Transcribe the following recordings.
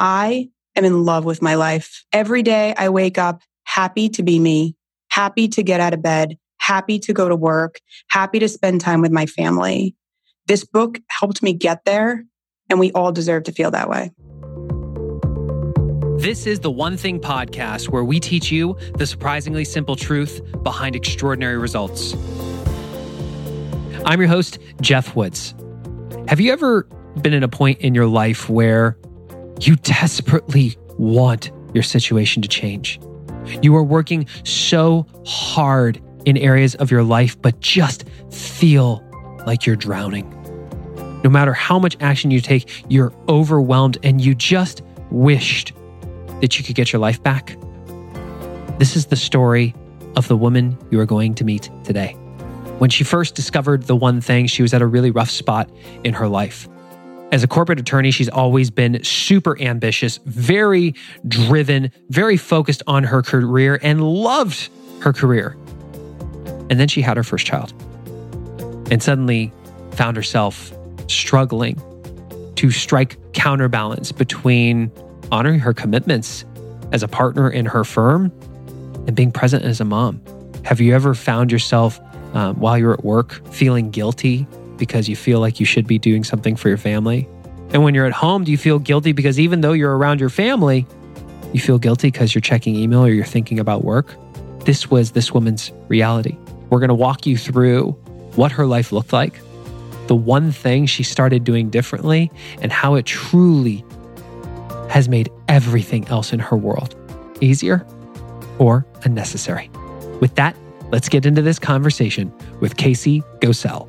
I am in love with my life. Every day I wake up happy to be me, happy to get out of bed, happy to go to work, happy to spend time with my family. This book helped me get there, and we all deserve to feel that way. This is the One Thing podcast where we teach you the surprisingly simple truth behind extraordinary results. I'm your host, Geoff Woods. Have you ever been in a point in your life where you desperately want your situation to change? You are working so hard in areas of your life, but just feel like you're drowning. No matter how much action you take, you're overwhelmed and you just wished that you could get your life back. This is the story of the woman you are going to meet today. When she first discovered the one thing, she was at a really rough spot in her life. As a corporate attorney, she's always been super ambitious, very driven, very focused on her career, and loved her career. And then she had her first child and suddenly found herself struggling to strike counterbalance between honoring her commitments as a partner in her firm and being present as a mom. Have you ever found yourself um, while you're at work feeling guilty because you feel like you should be doing something for your family? And when you're at home, do you feel guilty because even though you're around your family, you feel guilty because you're checking email or you're thinking about work? This was this woman's reality. We're going to walk you through what her life looked like, the one thing she started doing differently, and how it truly has made everything else in her world easier or unnecessary. With that, let's get into this conversation with Casey Gocel.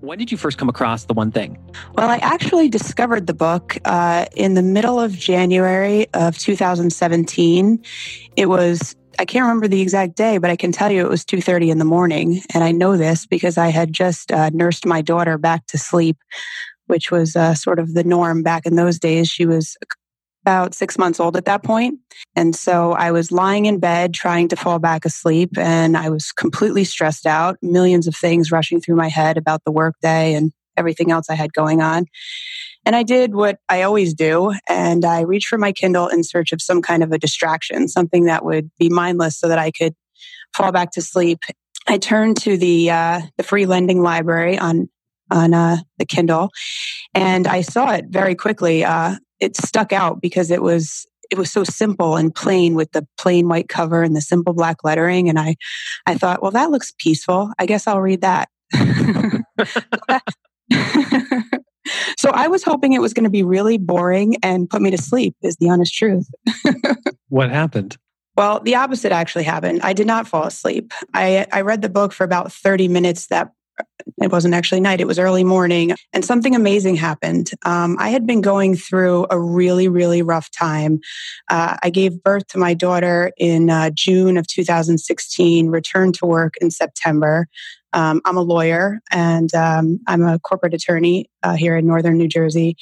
When did you first come across the one thing? Well, I actually discovered the book uh, in the middle of January of 2017. It was I can't remember the exact day, but I can tell you it was 2:30 in the morning, and I know this because I had just uh, nursed my daughter back to sleep, which was uh, sort of the norm back in those days. She was about six months old at that point. And so I was lying in bed trying to fall back asleep and I was completely stressed out, millions of things rushing through my head about the workday and everything else I had going on. And I did what I always do, and I reached for my Kindle in search of some kind of a distraction, something that would be mindless so that I could fall back to sleep. I turned to the uh, the free lending library on on uh, the Kindle, and I saw it very quickly. Uh, it stuck out because it was it was so simple and plain with the plain white cover and the simple black lettering. And i i thought well that looks peaceful. I guess i'll read that. So i was hoping it was going to be really boring and put me to sleep is the honest truth. What happened? Well, the opposite actually happened. I did not fall asleep. I, I read the book for about 30 minutes that it wasn't actually night, it was early morning, and something amazing happened. Um, I had been going through a really, really rough time. Uh, I gave birth to my daughter in uh, June of 2016, returned to work in September. Um, I'm a lawyer and um, I'm a corporate attorney uh, here in Northern New Jersey.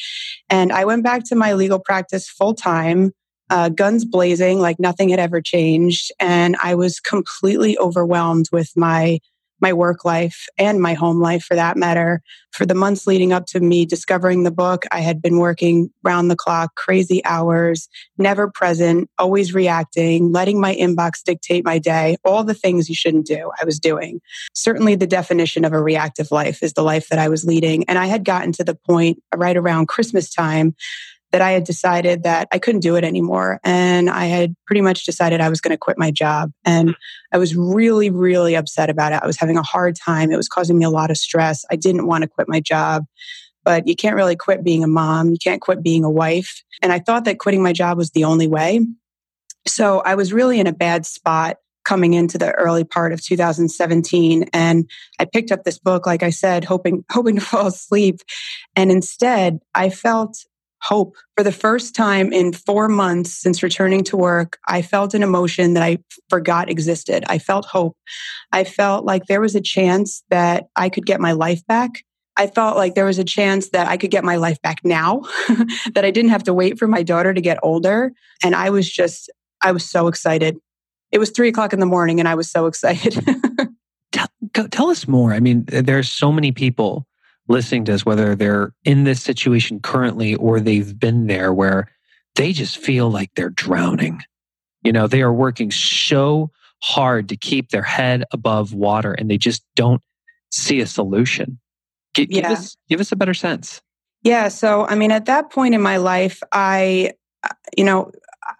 And I went back to my legal practice full time. Uh, guns blazing, like nothing had ever changed. And I was completely overwhelmed with my my work life and my home life for that matter. For the months leading up to me discovering the book, I had been working round the clock, crazy hours, never present, always reacting, letting my inbox dictate my day, all the things you shouldn't do, I was doing. Certainly the definition of a reactive life is the life that I was leading. And I had gotten to the point right around Christmas time that I had decided that I couldn't do it anymore. And I had pretty much decided I was going to quit my job. And I was really, really upset about it. I was having a hard time. It was causing me a lot of stress. I didn't want to quit my job. But you can't really quit being a mom. You can't quit being a wife. And I thought that quitting my job was the only way. So I was really in a bad spot coming into the early part of 2017 and I picked up this book like I said hoping hoping to fall asleep and instead I felt hope. For the first time in four months since returning to work, I felt an emotion that I forgot existed. I felt hope. I felt like there was a chance that I could get my life back. I felt like there was a chance that I could get my life back now, that I didn't have to wait for my daughter to get older. And I was just, I was so excited. It was three o'clock in the morning and I was so excited. tell, tell us more. I mean, there are so many people listening to us, whether they're in this situation currently or they've been there where they just feel like they're drowning. You know, they are working so hard to keep their head above water and they just don't see a solution. G- yeah. Give us, give us a better sense. Yeah. So, I mean, at that point in my life, I, uh, you know,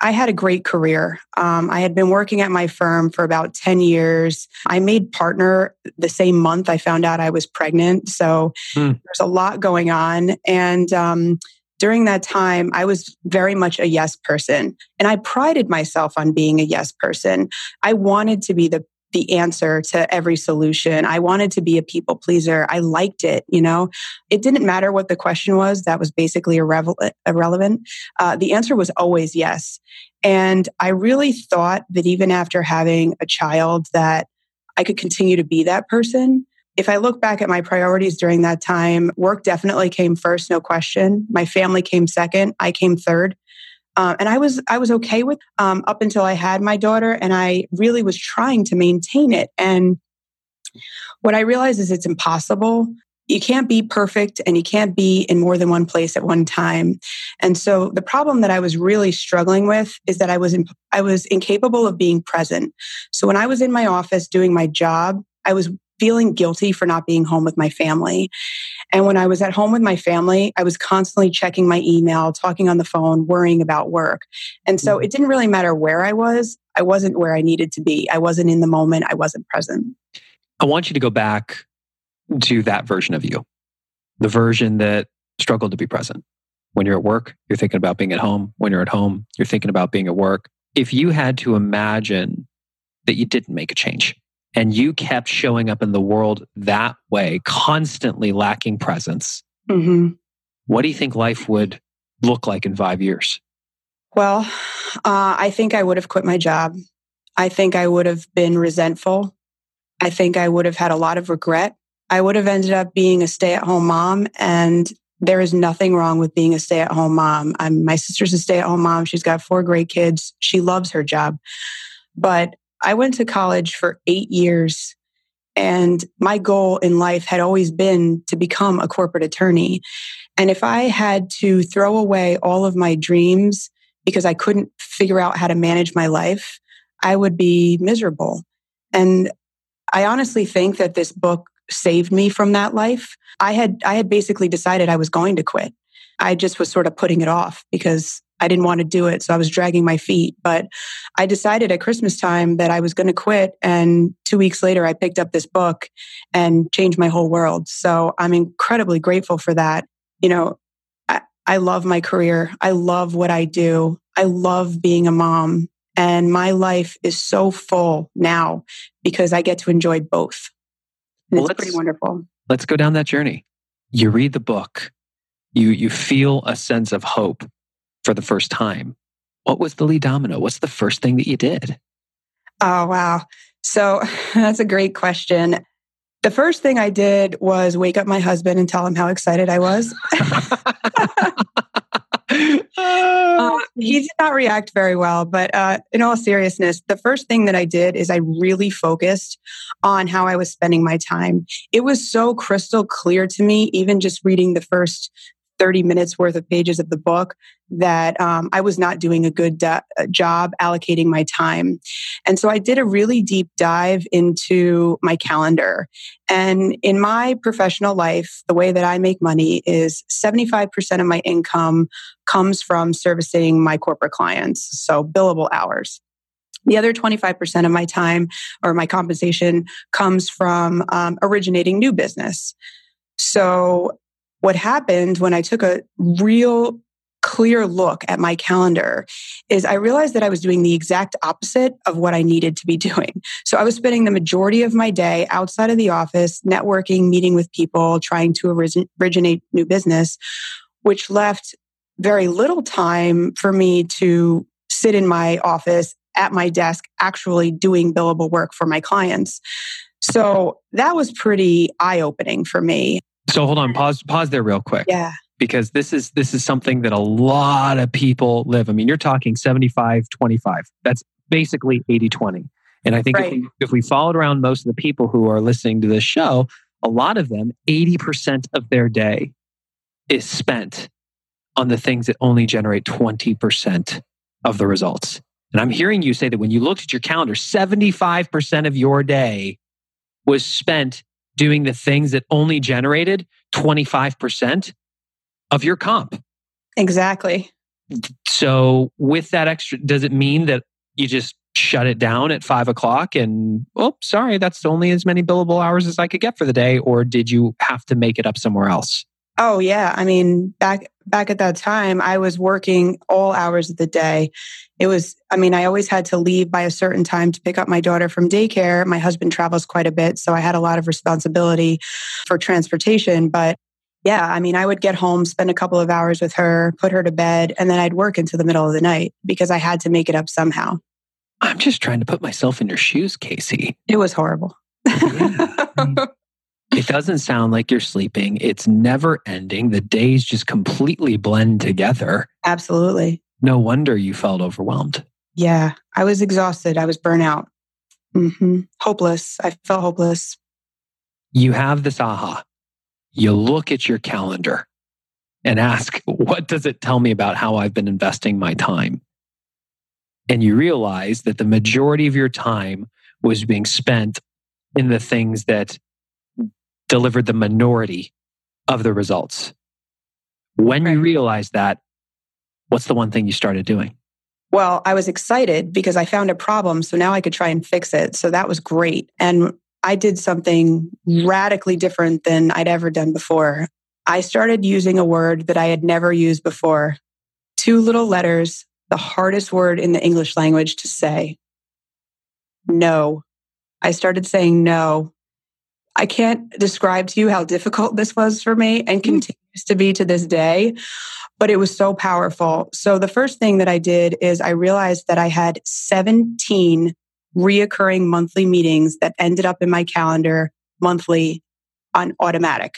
I had a great career. Um, I had been working at my firm for about 10 years. I made partner the same month I found out I was pregnant. So hmm. there's a lot going on. And um, during that time, I was very much a yes person. And I prided myself on being a yes person. I wanted to be the the answer to every solution. I wanted to be a people pleaser. I liked it, you know. It didn't matter what the question was, that was basically irrelevant. Uh, the answer was always yes. And I really thought that even after having a child that I could continue to be that person. If I look back at my priorities during that time, work definitely came first, no question. My family came second. I came third. Uh, and I was I was okay with um, up until I had my daughter, and I really was trying to maintain it. And what I realized is it's impossible. You can't be perfect, and you can't be in more than one place at one time. And so the problem that I was really struggling with is that I was I was incapable of being present. So when I was in my office doing my job, I was feeling guilty for not being home with my family. And when I was at home with my family, I was constantly checking my email, talking on the phone, worrying about work. And so mm-hmm. it didn't really matter where I was. I wasn't where I needed to be. I wasn't in the moment. I wasn't present. I want you to go back to that version of you, the version that struggled to be present. When you're at work, you're thinking about being at home. When you're at home, you're thinking about being at work. If you had to imagine that you didn't make a change, and you kept showing up in the world that way, constantly lacking presence, mm-hmm. what do you think life would look like in five years? Well, uh, I think I would have quit my job. I think I would have been resentful. I think I would have had a lot of regret. I would have ended up being a stay at home mom. And there is nothing wrong with being a stay at home mom. I'm, my sister's a stay at home mom. She's got four great kids. She loves her job. But I went to college for eight years and my goal in life had always been to become a corporate attorney. And if I had to throw away all of my dreams because I couldn't figure out how to manage my life, I would be miserable. And I honestly think that this book saved me from that life. I had I had basically decided I was going to quit. I just was sort of putting it off because I didn't want to do it. So I was dragging my feet. But I decided at Christmas time that I was going to quit. And two weeks later, I picked up this book and changed my whole world. So I'm incredibly grateful for that. You know, I, I love my career. I love what I do. I love being a mom. And my life is so full now because I get to enjoy both. And well, it's pretty wonderful. Let's go down that journey. You read the book, you, you feel a sense of hope for the first time, what was the lead domino? What's the first thing that you did? Oh, wow. So that's a great question. The first thing I did was wake up my husband and tell him how excited I was. uh, he did not react very well. But uh, in all seriousness, the first thing that I did is I really focused on how I was spending my time. It was so crystal clear to me, even just reading the first 30 minutes worth of pages of the book that um, I was not doing a good uh, job allocating my time. And so I did a really deep dive into my calendar. And in my professional life, the way that I make money is 75% of my income comes from servicing my corporate clients, so billable hours. The other 25% of my time or my compensation comes from um, originating new business. So what happened when I took a real clear look at my calendar is I realized that I was doing the exact opposite of what I needed to be doing. So I was spending the majority of my day outside of the office, networking, meeting with people, trying to originate new business, which left very little time for me to sit in my office at my desk, actually doing billable work for my clients. So that was pretty eye opening for me. So hold on, pause, pause there real quick. Yeah. Because this is this is something that a lot of people live. I mean, you're talking 75, 25. That's basically 80, 20. And I think right. if, we, if we followed around most of the people who are listening to this show, a lot of them, 80% of their day is spent on the things that only generate 20% of the results. And I'm hearing you say that when you looked at your calendar, 75% of your day was spent doing the things that only generated 25% of your comp. Exactly. So, with that extra, does it mean that you just shut it down at five o'clock and, oh, sorry, that's only as many billable hours as I could get for the day? Or did you have to make it up somewhere else? Oh yeah, I mean back back at that time I was working all hours of the day. It was I mean I always had to leave by a certain time to pick up my daughter from daycare. My husband travels quite a bit, so I had a lot of responsibility for transportation, but yeah, I mean I would get home, spend a couple of hours with her, put her to bed, and then I'd work into the middle of the night because I had to make it up somehow. I'm just trying to put myself in your shoes, Casey. It was horrible. Yeah. Mm. It doesn't sound like you're sleeping. It's never ending. The days just completely blend together. Absolutely. No wonder you felt overwhelmed. Yeah, I was exhausted. I was burnout. Mm-hmm. Hopeless. I felt hopeless. You have this aha. You look at your calendar and ask, what does it tell me about how I've been investing my time? And you realize that the majority of your time was being spent in the things that delivered the minority of the results. When right. you realized that, what's the one thing you started doing? Well, I was excited because I found a problem. So now I could try and fix it. So that was great. And I did something radically different than I'd ever done before. I started using a word that I had never used before two little letters, the hardest word in the English language to say no. I started saying no I can't describe to you how difficult this was for me and mm. continues to be to this day, but it was so powerful. So the first thing that I did is I realized that I had 17 reoccurring monthly meetings that ended up in my calendar monthly on automatic.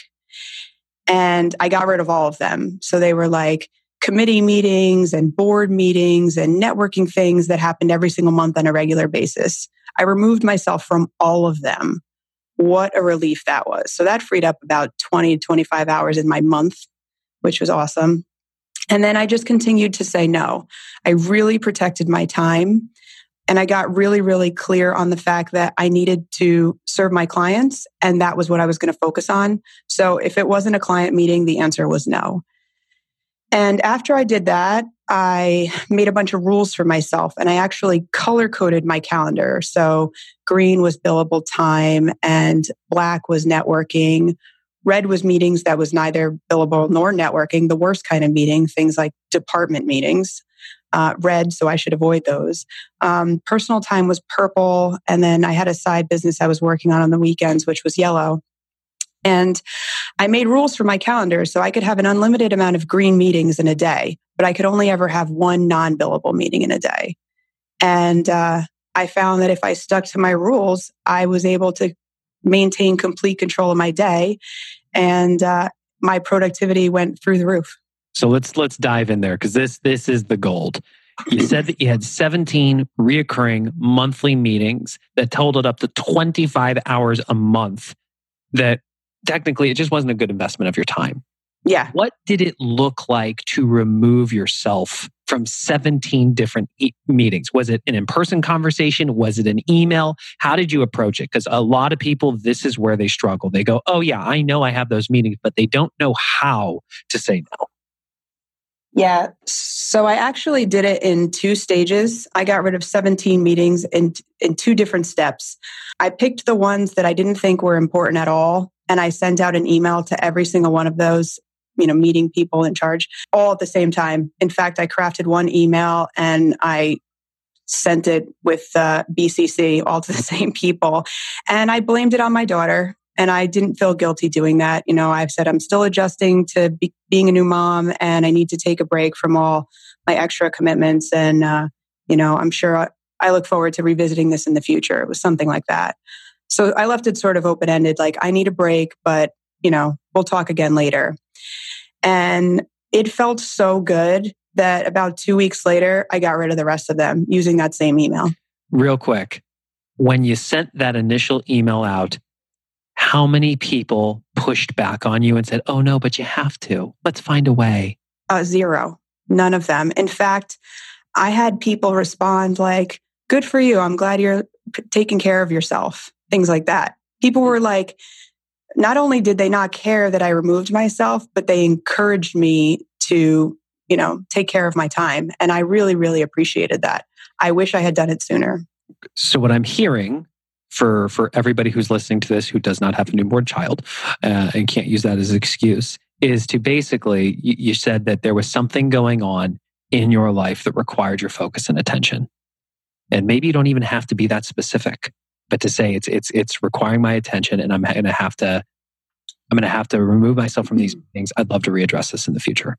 And I got rid of all of them. So they were like committee meetings and board meetings and networking things that happened every single month on a regular basis. I removed myself from all of them what a relief that was. So that freed up about 20 25 hours in my month, which was awesome. And then I just continued to say no. I really protected my time. And I got really, really clear on the fact that I needed to serve my clients. And that was what I was going to focus on. So if it wasn't a client meeting, the answer was no. And after I did that, I made a bunch of rules for myself and I actually color coded my calendar. So green was billable time and black was networking. Red was meetings that was neither billable nor networking, the worst kind of meeting, things like department meetings. Uh, red, so I should avoid those. Um, personal time was purple. And then I had a side business I was working on on the weekends, which was yellow. And I made rules for my calendar so I could have an unlimited amount of green meetings in a day, but I could only ever have one non billable meeting in a day. And uh, I found that if I stuck to my rules, I was able to maintain complete control of my day and uh, my productivity went through the roof. So let's let's dive in there because this this is the gold. You said that you had 17 reoccurring monthly meetings that totaled up to 25 hours a month. That technically it just wasn't a good investment of your time. Yeah. What did it look like to remove yourself from 17 different e- meetings? Was it an in person conversation? Was it an email? How did you approach it? Because a lot of people, this is where they struggle. They go, Oh, yeah, I know I have those meetings, but they don't know how to say no. Yeah. So I actually did it in two stages. I got rid of 17 meetings in, in two different steps. I picked the ones that I didn't think were important at all. And I sent out an email to every single one of those, you know, meeting people in charge all at the same time. In fact, I crafted one email and I sent it with uh, BCC all to the same people. And I blamed it on my daughter and I didn't feel guilty doing that. You know, I've said I'm still adjusting to be, being a new mom, and I need to take a break from all my extra commitments. And uh, you know, I'm sure I, I look forward to revisiting this in the future. It was something like that. So I left it sort of open ended, like I need a break, but you know, we'll talk again later. And it felt so good that about two weeks later, I got rid of the rest of them using that same email. Real quick, when you sent that initial email out, how many people pushed back on you and said, Oh, no, but you have to. Let's find a way? Uh, zero. None of them. In fact, I had people respond like, Good for you. I'm glad you're p- taking care of yourself. Things like that. People were like, not only did they not care that I removed myself, but they encouraged me to, you know, take care of my time. And I really, really appreciated that. I wish I had done it sooner. So, what I'm hearing for for everybody who's listening to this who does not have a newborn child uh, and can't use that as an excuse is to basically you, you said that there was something going on in your life that required your focus and attention and maybe you don't even have to be that specific but to say it's it's it's requiring my attention and i'm going to have to i'm going to have to remove myself from these things i'd love to readdress this in the future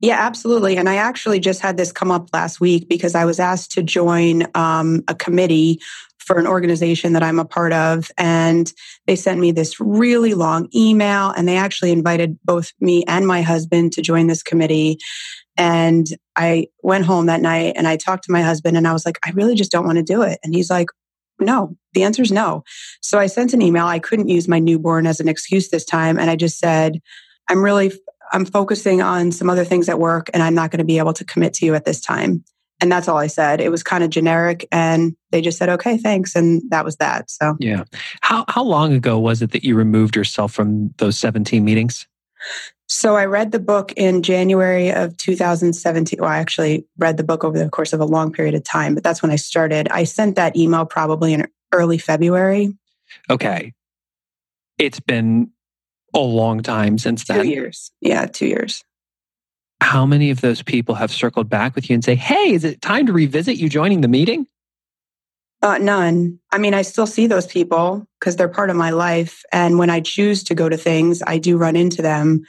yeah, absolutely. And I actually just had this come up last week because I was asked to join um, a committee for an organization that I'm a part of. And they sent me this really long email and they actually invited both me and my husband to join this committee. And I went home that night and I talked to my husband and I was like, I really just don't want to do it. And he's like, no, the answer is no. So I sent an email. I couldn't use my newborn as an excuse this time. And I just said, I'm really, I'm focusing on some other things at work and I'm not going to be able to commit to you at this time. And that's all I said. It was kind of generic and they just said, okay, thanks. And that was that. So, yeah. How, how long ago was it that you removed yourself from those 17 meetings? So I read the book in January of 2017. Well, I actually read the book over the course of a long period of time, but that's when I started. I sent that email probably in early February. Okay. It's been a long time since then. Two years. Yeah, two years. How many of those people have circled back with you and say, hey, is it time to revisit you joining the meeting? Uh, none. I mean, I still see those people because they're part of my life. And when I choose to go to things, I do run into them.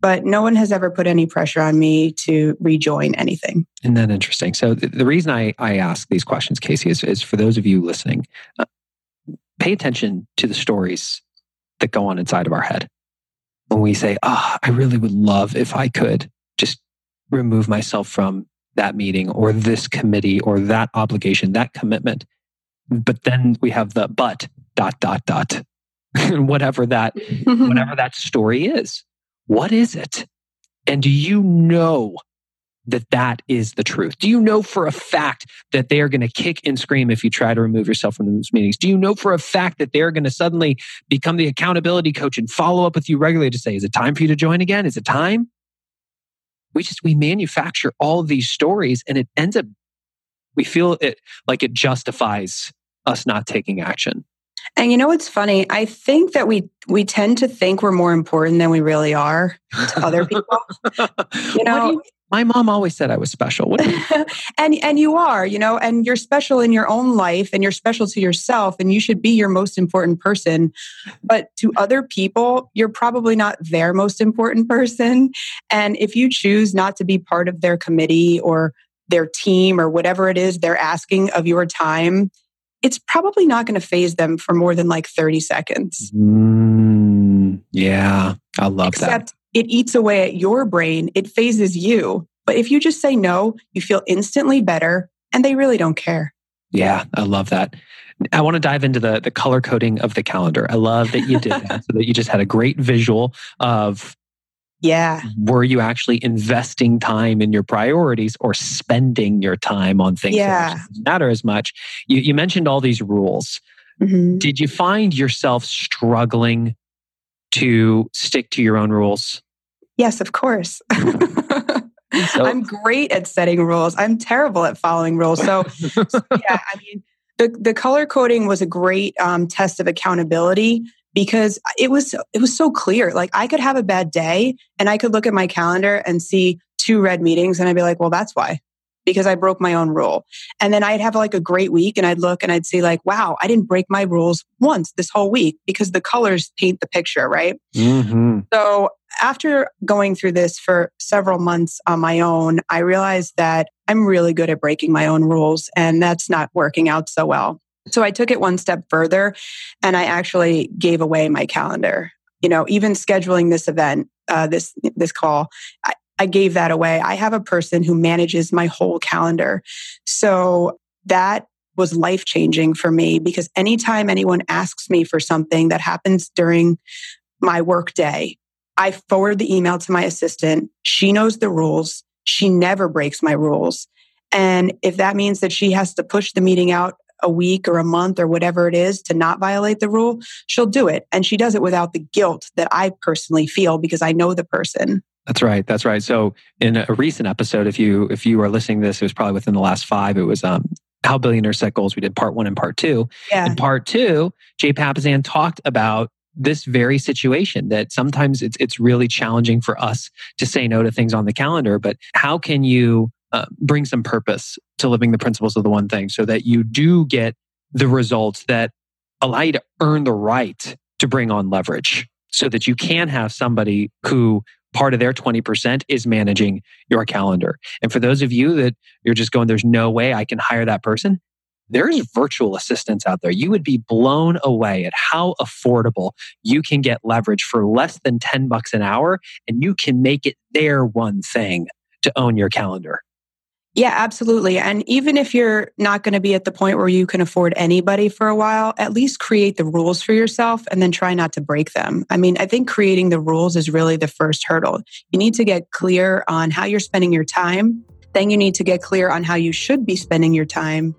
But no one has ever put any pressure on me to rejoin anything. Isn't that interesting? So, the, the reason I, I ask these questions, Casey, is, is for those of you listening, uh, pay attention to the stories that go on inside of our head. When we say, oh, I really would love if I could just remove myself from that meeting or this committee or that obligation, that commitment. But then we have the but dot dot dot whatever that whatever that story is. What is it? And do you know that that is the truth? Do you know for a fact that they are going to kick and scream if you try to remove yourself from those meetings? Do you know for a fact that they're going to suddenly become the accountability coach and follow up with you regularly to say, is it time for you to join again? Is it time? We just, we manufacture all these stories and it ends up, we feel it like it justifies us not taking action. And you know what's funny? I think that we we tend to think we're more important than we really are to other people. you know, you, my mom always said I was special. and and you are, you know, and you're special in your own life and you're special to yourself and you should be your most important person. But to other people, you're probably not their most important person. And if you choose not to be part of their committee or their team or whatever it is they're asking of your time, it's probably not going to faze them for more than like 30 seconds. Mm, yeah, I love that. Except it eats away at your brain, it fazes you. But if you just say no, you feel instantly better and they really don't care. Yeah, I love that. I want to dive into the the color coding of the calendar. I love that you did that so that you just had a great visual of yeah. Were you actually investing time in your priorities or spending your time on things yeah. that matter as much? You, you mentioned all these rules. Mm-hmm. Did you find yourself struggling to stick to your own rules? Yes, of course. so, I'm great at setting rules. I'm terrible at following rules. So, so yeah, I mean, the, the color coding was a great um, test of accountability because it was it was so clear. Like I could have a bad day and I could look at my calendar and see two red meetings and I'd be like, well, that's why. Because I broke my own rule. And then I'd have like a great week and I'd look and I'd see like, wow, I didn't break my rules once this whole week because the colors paint the picture, right? Mm-hmm. So after going through this for several months on my own, I realized that I'm really good at breaking my own rules and that's not working out so well. So I took it one step further and I actually gave away my calendar. You know, even scheduling this event, uh, this this call, I, I gave that away. I have a person who manages my whole calendar. So that was life changing for me because anytime anyone asks me for something that happens during my work day, I forward the email to my assistant. She knows the rules. She never breaks my rules. And if that means that she has to push the meeting out a week or a month or whatever it is to not violate the rule, she'll do it. And she does it without the guilt that I personally feel because I know the person. That's right. That's right. So in a recent episode, if you if you are listening to this, it was probably within the last five. It was um how billionaires set goals. We did part one and part two. Yeah. In part two, Jay Papasan talked about this very situation that sometimes it's it's really challenging for us to say no to things on the calendar. But how can you uh, bring some purpose to living the principles of the one thing so that you do get the results that allow you to earn the right to bring on leverage so that you can have somebody who part of their 20% is managing your calendar. And for those of you that you're just going, there's no way I can hire that person. There's virtual assistants out there. You would be blown away at how affordable you can get leverage for less than 10 bucks an hour and you can make it their one thing to own your calendar. Yeah, absolutely. And even if you're not going to be at the point where you can afford anybody for a while, at least create the rules for yourself and then try not to break them. I mean, I think creating the rules is really the first hurdle. You need to get clear on how you're spending your time. Then you need to get clear on how you should be spending your time.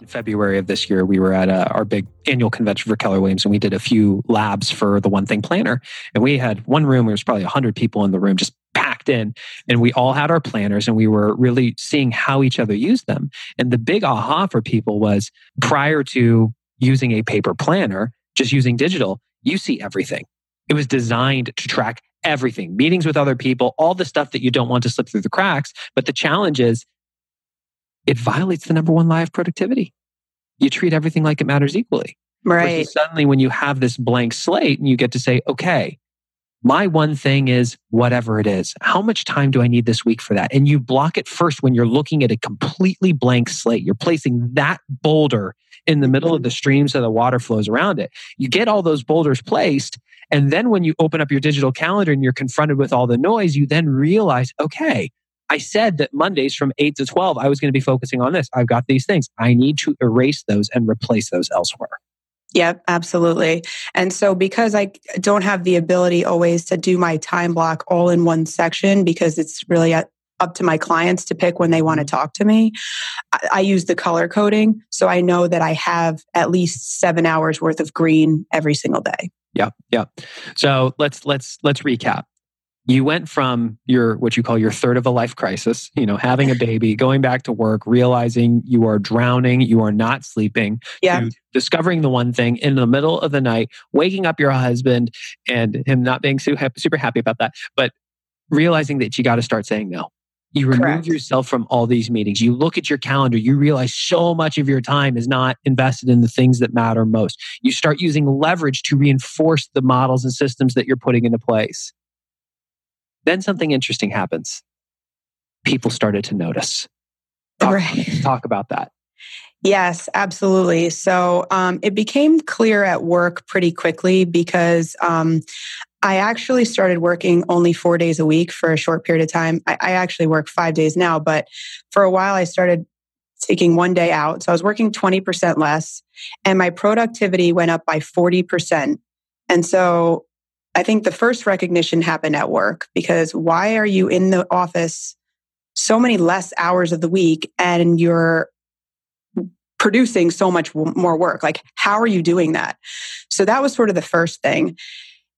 In February of this year, we were at uh, our big annual convention for Keller Williams and we did a few labs for the One Thing Planner. And we had one room, there was probably 100 people in the room, just packed in and we all had our planners and we were really seeing how each other used them. And the big aha for people was prior to using a paper planner, just using digital, you see everything. It was designed to track everything, meetings with other people, all the stuff that you don't want to slip through the cracks. But the challenge is it violates the number one lie of productivity. You treat everything like it matters equally. Right. Versus suddenly, when you have this blank slate and you get to say, okay, my one thing is whatever it is. How much time do I need this week for that? And you block it first when you're looking at a completely blank slate. You're placing that boulder in the middle of the stream so the water flows around it. You get all those boulders placed. And then when you open up your digital calendar and you're confronted with all the noise, you then realize, okay, I said that Mondays from 8 to 12, I was going to be focusing on this. I've got these things. I need to erase those and replace those elsewhere. Yep, absolutely. And so because I don't have the ability always to do my time block all in one section because it's really up to my clients to pick when they want to mm-hmm. talk to me, I, I use the color coding. So I know that I have at least seven hours worth of green every single day. Yeah, yeah. So let's let's let's recap you went from your what you call your third of a life crisis you know having a baby going back to work realizing you are drowning you are not sleeping yeah. discovering the one thing in the middle of the night waking up your husband and him not being super happy about that but realizing that you got to start saying no. You remove Correct. yourself from all these meetings. You look at your calendar. You realize so much of your time is not invested in the things that matter most. You start using leverage to reinforce the models and systems that you're putting into place then something interesting happens. People started to notice. Talk, right. talk about that. Yes, absolutely. So um, it became clear at work pretty quickly because um, I actually started working only four days a week for a short period of time. I, I, actually work five days now, but for a while I started taking one day out. So I was working 20% less and my productivity went up by 40%. And so I think the first recognition happened at work because why are you in the office so many less hours of the week and you're producing so much more work? Like, how are you doing that? So that was sort of the first thing.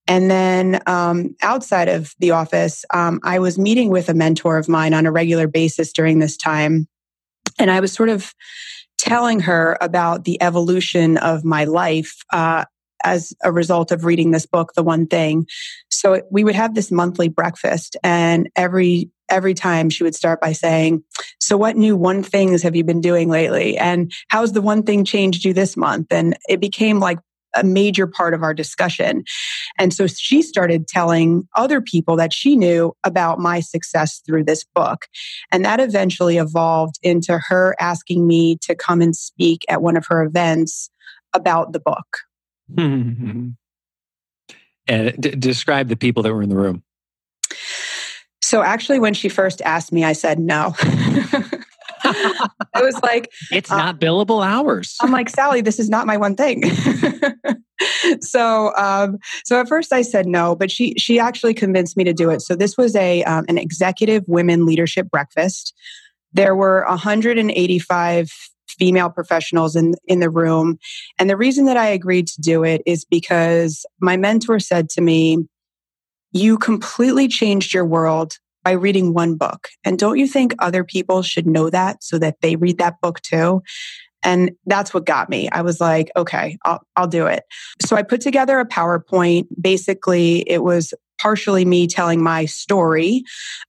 And then um, outside of the office, um, I was meeting with a mentor of mine on a regular basis during this time. And I was sort of telling her about the evolution of my life uh, as a result of reading this book, The One Thing. So we would have this monthly breakfast, and every every time she would start by saying, So, what new one things have you been doing lately? And how's the one thing changed you this month? And it became like a major part of our discussion. And so she started telling other people that she knew about my success through this book. And that eventually evolved into her asking me to come and speak at one of her events about the book. and d- describe the people that were in the room. So actually, when she first asked me, I said no. I was like, it's uh, not billable hours. I'm like, Sally, this is not my one thing. so, um, so at first I said no, but she she actually convinced me to do it. So this was a um, an executive women leadership breakfast. There were 185 female professionals in in the room, and the reason that I agreed to do it is because my mentor said to me, "You completely changed your world by reading one book. And don't you think other people should know that so that they read that book too? And that's what got me. I was like, okay, I'll, I'll do it. So I put together a PowerPoint. Basically, it was partially me telling my story,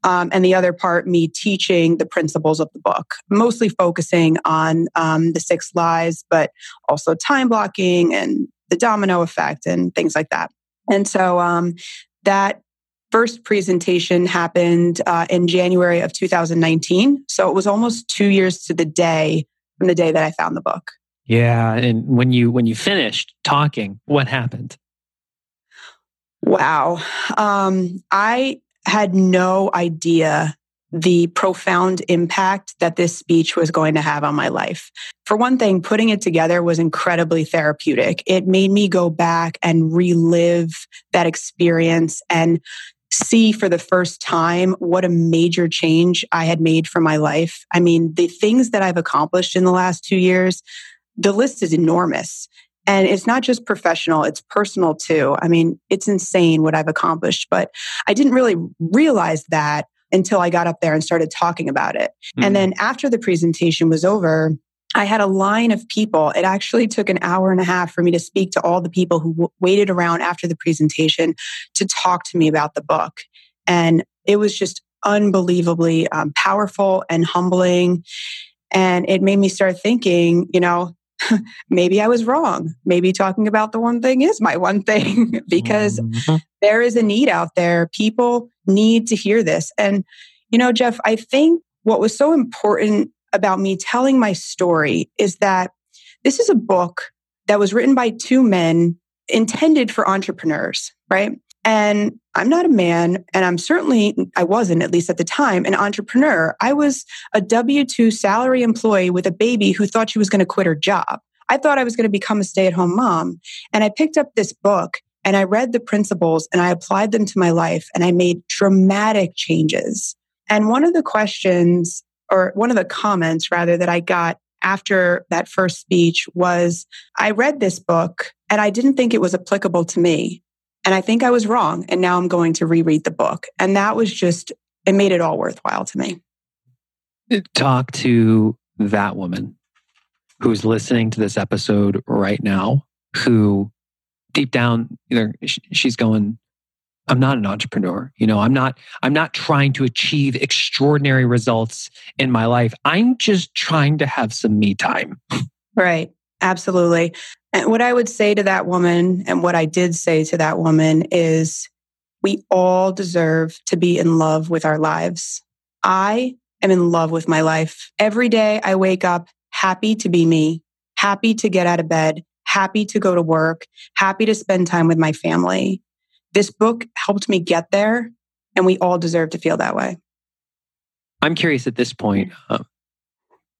um, and the other part me teaching the principles of the book, mostly focusing on um, the six lies, but also time blocking and the domino effect and things like that. And so um, that first presentation happened uh, in January of 2019. So it was almost two years to the day from the day that I found the book. Yeah, and when you when you finished talking, what happened? Wow, um, I had no idea the profound impact that this speech was going to have on my life. For one thing, putting it together was incredibly therapeutic. It made me go back and relive that experience and see for the first time what a major change I had made for my life. I mean, the things that I've accomplished in the last two years, the list is enormous. And it's not just professional, it's personal too. I mean, it's insane what I've accomplished, but I didn't really realize that until I got up there and started talking about it. Mm-hmm. And then after the presentation was over, I had a line of people. It actually took an hour and a half for me to speak to all the people who w- waited around after the presentation to talk to me about the book. And it was just unbelievably um, powerful and humbling. And it made me start thinking, you know, maybe I was wrong. Maybe talking about the one thing is my one thing because mm-hmm. there is a need out there. People need to hear this. And, you know, Geoff, I think what was so important about me telling my story is that this is a book that was written by two men intended for entrepreneurs, right? And I'm not a man, and I'm certainly, I wasn't, at least at the time, an entrepreneur. I was a W 2 salary employee with a baby who thought she was going to quit her job. I thought I was going to become a stay at home mom. And I picked up this book and I read the principles and I applied them to my life and I made dramatic changes. And one of the questions or one of the comments rather that I got after that first speech was I read this book and I didn't think it was applicable to me. And I think I was wrong. And now I'm going to reread the book. And that was just, it made it all worthwhile to me. Talk to that woman who's listening to this episode right now, who deep down, either she's going, I'm not an entrepreneur. You know, I'm not I'm not trying to achieve extraordinary results in my life. I'm just trying to have some me time. Right. Absolutely. And what I would say to that woman and what I did say to that woman is we all deserve to be in love with our lives. I am in love with my life. Every day I wake up happy to be me, happy to get out of bed, happy to go to work, happy to spend time with my family. This book helped me get there, and we all deserve to feel that way. I'm curious at this point. Uh,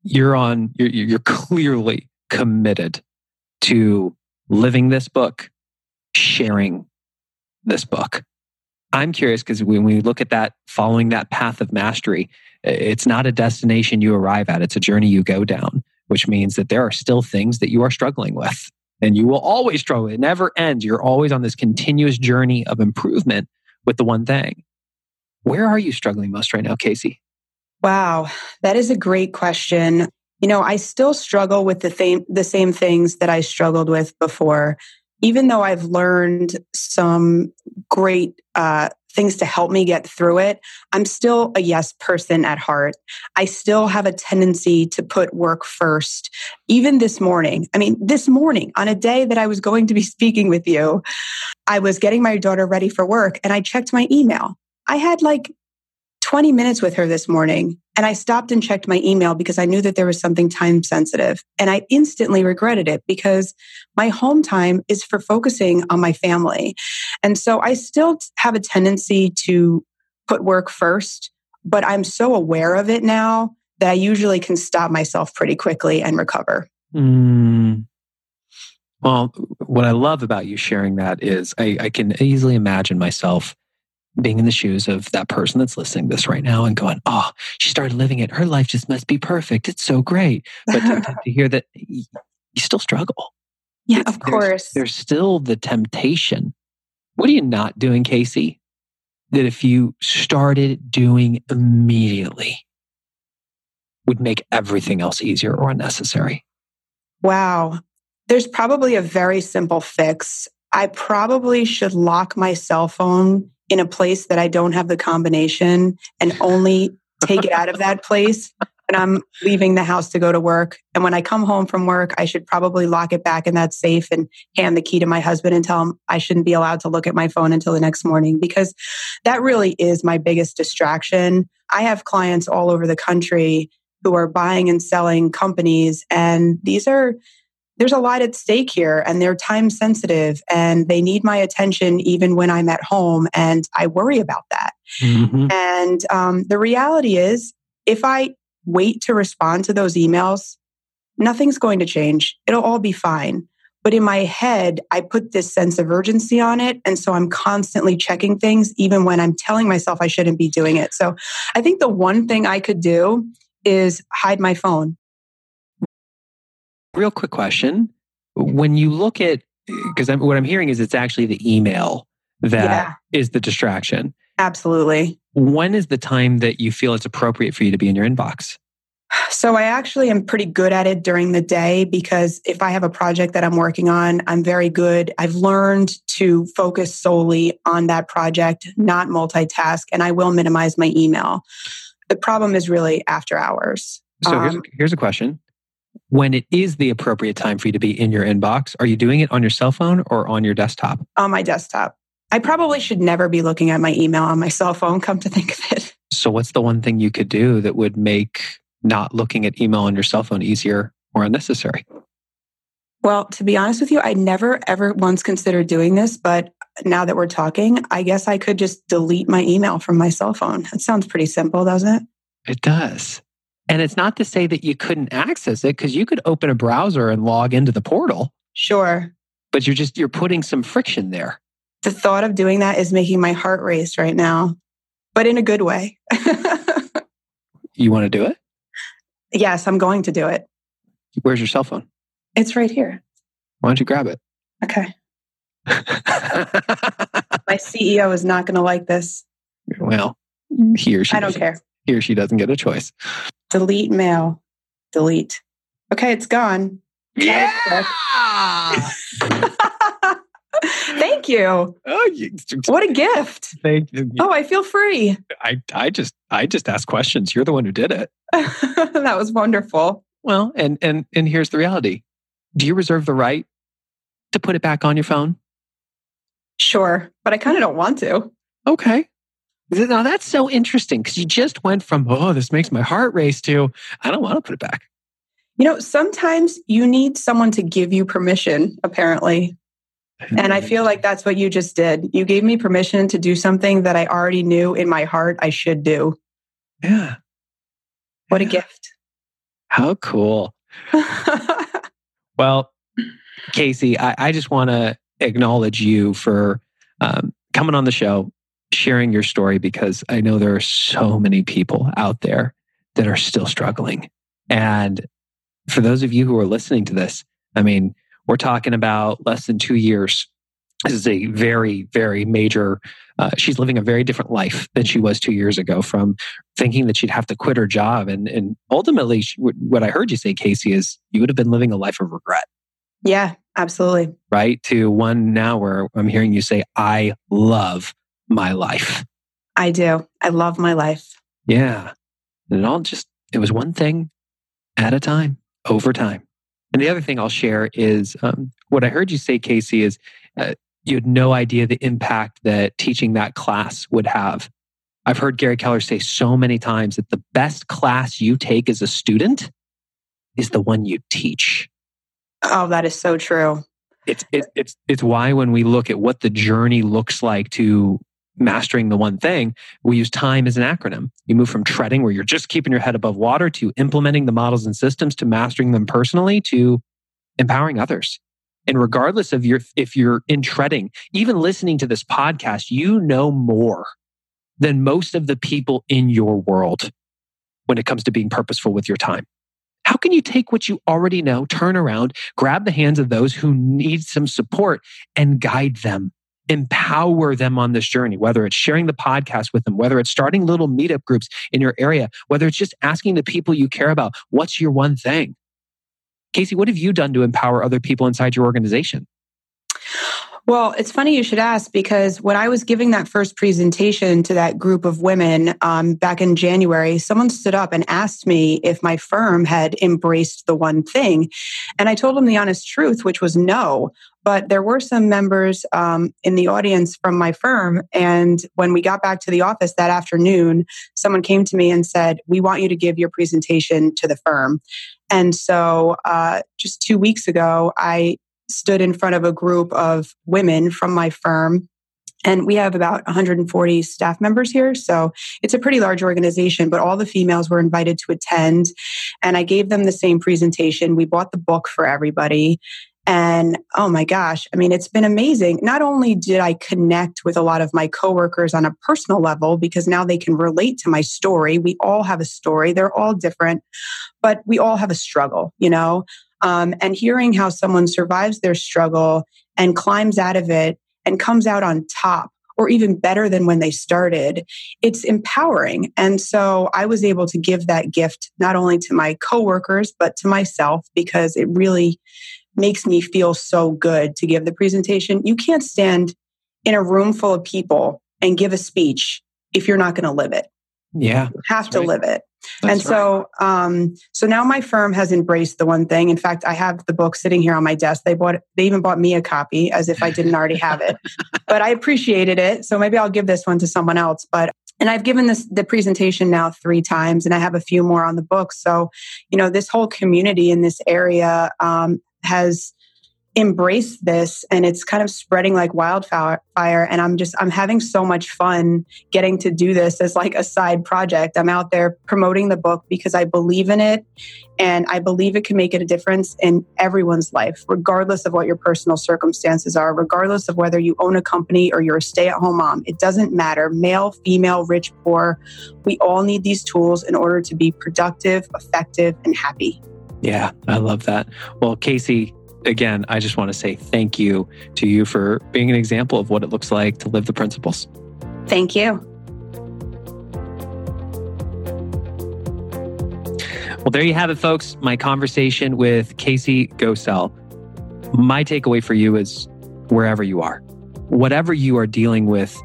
you're on. You're, you're clearly committed to living this book, sharing this book. I'm curious because when we look at that, following that path of mastery, it's not a destination you arrive at, it's a journey you go down, which means that there are still things that you are struggling with. And you will always struggle. It never ends. You're always on this continuous journey of improvement with the one thing. Where are you struggling most right now, Casey? Wow, that is a great question. You know, I still struggle with the same the same things that I struggled with before even though I've learned some great uh, things to help me get through it, I'm still a yes person at heart. I still have a tendency to put work first. Even this morning, I mean, this morning, on a day that I was going to be speaking with you, I was getting my daughter ready for work and I checked my email. I had like 20 minutes with her this morning and I stopped and checked my email because I knew that there was something time sensitive. And I instantly regretted it because my home time is for focusing on my family. And so I still have a tendency to put work first, but I'm so aware of it now that I usually can stop myself pretty quickly and recover. Mm. Well, what I love about you sharing that is I, I can easily imagine myself being in the shoes of that person that's listening to this right now and going, oh, she started living it. Her life just must be perfect. It's so great. But to, to hear that you still struggle. Yeah, of there's, course. There's still the temptation. What are you not doing, Casey? That if you started doing immediately would make everything else easier or unnecessary? Wow. There's probably a very simple fix. I probably should lock my cell phone in a place that I don't have the combination and only take it out of that place and I'm leaving the house to go to work. And when I come home from work, I should probably lock it back in that safe and hand the key to my husband and tell him I shouldn't be allowed to look at my phone until the next morning because that really is my biggest distraction. I have clients all over the country who are buying and selling companies, and these are there's a lot at stake here and they're time sensitive and they need my attention even when I'm at home. And I worry about that. Mm-hmm. And um, the reality is, if I wait to respond to those emails, nothing's going to change. It'll all be fine. But in my head, I put this sense of urgency on it. And so I'm constantly checking things, even when I'm telling myself I shouldn't be doing it. So I think the one thing I could do is hide my phone real quick question. When you look at, because what I'm hearing is it's actually the email that yeah. is the distraction. Absolutely. When is the time that you feel it's appropriate for you to be in your inbox? So I actually am pretty good at it during the day because if I have a project that I'm working on, I'm very good. I've learned to focus solely on that project, not multitask, and I will minimize my email. The problem is really after hours. So here's, um, here's a question when it is the appropriate time for you to be in your inbox, are you doing it on your cell phone or on your desktop? On my desktop. I probably should never be looking at my email on my cell phone, come to think of it. So, what's the one thing you could do that would make not looking at email on your cell phone easier or unnecessary? Well, to be honest with you, I never ever once considered doing this, but now that we're talking, I guess I could just delete my email from my cell phone. That sounds pretty simple, doesn't it? It does. And it's not to say that you couldn't access it because you could open a browser and log into the portal. Sure. But you're just you're putting some friction there. The thought of doing that is making my heart race right now, but in a good way. you want to do it? Yes, I'm going to do it. Where's your cell phone? It's right here. Why don't you grab it? Okay. my CEO is not going to like this. Well, mm-hmm. he or she. I don't care. He or she doesn't get a choice. Delete mail. Delete. Okay, it's gone. Yeah. Thank you. Oh, you, what a gift! Thank you. Oh, I feel free. I, I just, I just asked questions. You're the one who did it. that was wonderful. Well, and and and here's the reality. Do you reserve the right to put it back on your phone? Sure, but I kind of don't want to. Okay. Now that's so interesting because you just went from, oh, this makes my heart race to, I don't want to put it back. You know, sometimes you need someone to give you permission, apparently. And I feel like that's what you just did. You gave me permission to do something that I already knew in my heart I should do. Yeah. What a gift. How cool. well, Casey, I, I just want to acknowledge you for um, coming on the show, sharing your story, because I know there are so many people out there that are still struggling. And for those of you who are listening to this, I mean, we're talking about less than two years. This is a very, very major. Uh, she's living a very different life than she was two years ago. From thinking that she'd have to quit her job, and and ultimately, she, what I heard you say, Casey, is you would have been living a life of regret. Yeah, absolutely. Right to one now where I'm hearing you say, "I love my life." I do. I love my life. Yeah, and it all just it was one thing at a time, over time. And the other thing I'll share is um, what I heard you say, Casey, is uh, you had no idea the impact that teaching that class would have. I've heard Gary Keller say so many times that the best class you take as a student is the one you teach. Oh, that is so true. It's it, it's it's why when we look at what the journey looks like to mastering the one thing, we use time as an acronym. You move from treading, where you're just keeping your head above water, to implementing the models and systems, to mastering them personally, to empowering others. And regardless of your, if you're in treading, even listening to this podcast, you know more than most of the people in your world when it comes to being purposeful with your time. How can you take what you already know, turn around, grab the hands of those who need some support and guide them empower them on this journey, whether it's sharing the podcast with them, whether it's starting little meetup groups in your area, whether it's just asking the people you care about, what's your one thing? Casey, what have you done to empower other people inside your organization? Well, it's funny you should ask because when I was giving that first presentation to that group of women um, back in January, someone stood up and asked me if my firm had embraced the one thing. And I told them the honest truth, which was no. But there were some members um, in the audience from my firm. And when we got back to the office that afternoon, someone came to me and said, We want you to give your presentation to the firm. And so uh, just two weeks ago, I stood in front of a group of women from my firm. And we have about 140 staff members here. So it's a pretty large organization, but all the females were invited to attend. And I gave them the same presentation. We bought the book for everybody. And oh my gosh, I mean, it's been amazing. Not only did I connect with a lot of my coworkers on a personal level because now they can relate to my story. We all have a story, they're all different, but we all have a struggle, you know? Um, and hearing how someone survives their struggle and climbs out of it and comes out on top or even better than when they started, it's empowering. And so I was able to give that gift not only to my coworkers, but to myself because it really makes me feel so good to give the presentation. You can't stand in a room full of people and give a speech if you're not going to live it. Yeah. You have to right. live it. That's and so, right. um, so now my firm has embraced the one thing. In fact, I have the book sitting here on my desk. They bought, they even bought me a copy as if I didn't already have it, but I appreciated it. So maybe I'll give this one to someone else. But, and I've given this, the presentation now three times and I have a few more on the book. So, you know, this whole community in this area, um, has embraced this and it's kind of spreading like wildfire. And i'm just i'm having so much fun getting to do this as like a side project. I'm out there promoting the book because i believe in it and i believe it can make a difference in everyone's life regardless of what your personal circumstances are regardless of whether you own a company or you're a stay-at-home mom. It doesn't matter. Male female rich poor we all need these tools in order to be productive effective and happy yeah, I love that. Well, Casey, again, I just want to say thank you to you for being an example of what it looks like to live the principles. Thank you. Well, there you have it, folks. My conversation with Casey Gocel. My takeaway for you is wherever you are, whatever you are dealing with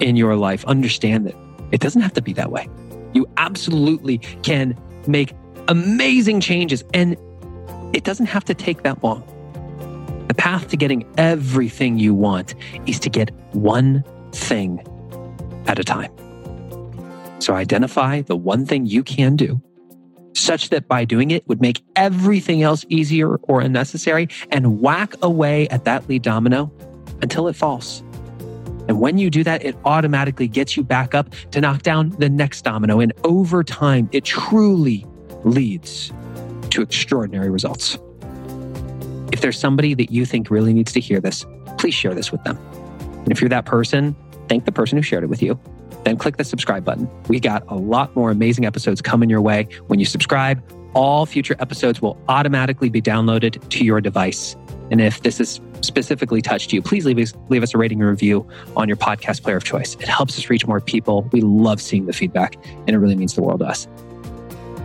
in your life, understand that it doesn't have to be that way. You absolutely can make amazing changes. And it doesn't have to take that long. The path to getting everything you want is to get one thing at a time. So identify the one thing you can do such that by doing it would make everything else easier or unnecessary and whack away at that lead domino until it falls. And when you do that, it automatically gets you back up to knock down the next domino. And over time, it truly leads to extraordinary results. If there's somebody that you think really needs to hear this, please share this with them. And if you're that person, thank the person who shared it with you. Then click the subscribe button. We got a lot more amazing episodes coming your way. When you subscribe, all future episodes will automatically be downloaded to your device. And if this has specifically touched you, please leave us, leave us a rating and review on your podcast player of choice. It helps us reach more people. We love seeing the feedback, and it really means the world to us.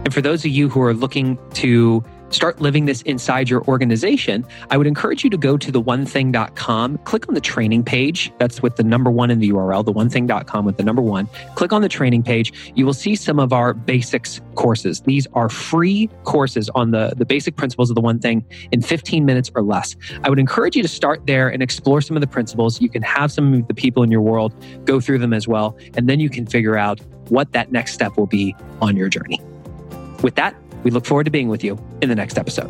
And for those of you who are looking to start living this inside your organization, I would encourage you to go to the onething.com, click on the training page. That's with the number one in the URL, the onething.com with the number one. Click on the training page. You will see some of our basics courses. These are free courses on the, the basic principles of the one thing in 15 minutes or less. I would encourage you to start there and explore some of the principles. You can have some of the people in your world go through them as well. And then you can figure out what that next step will be on your journey. With that, we look forward to being with you in the next episode.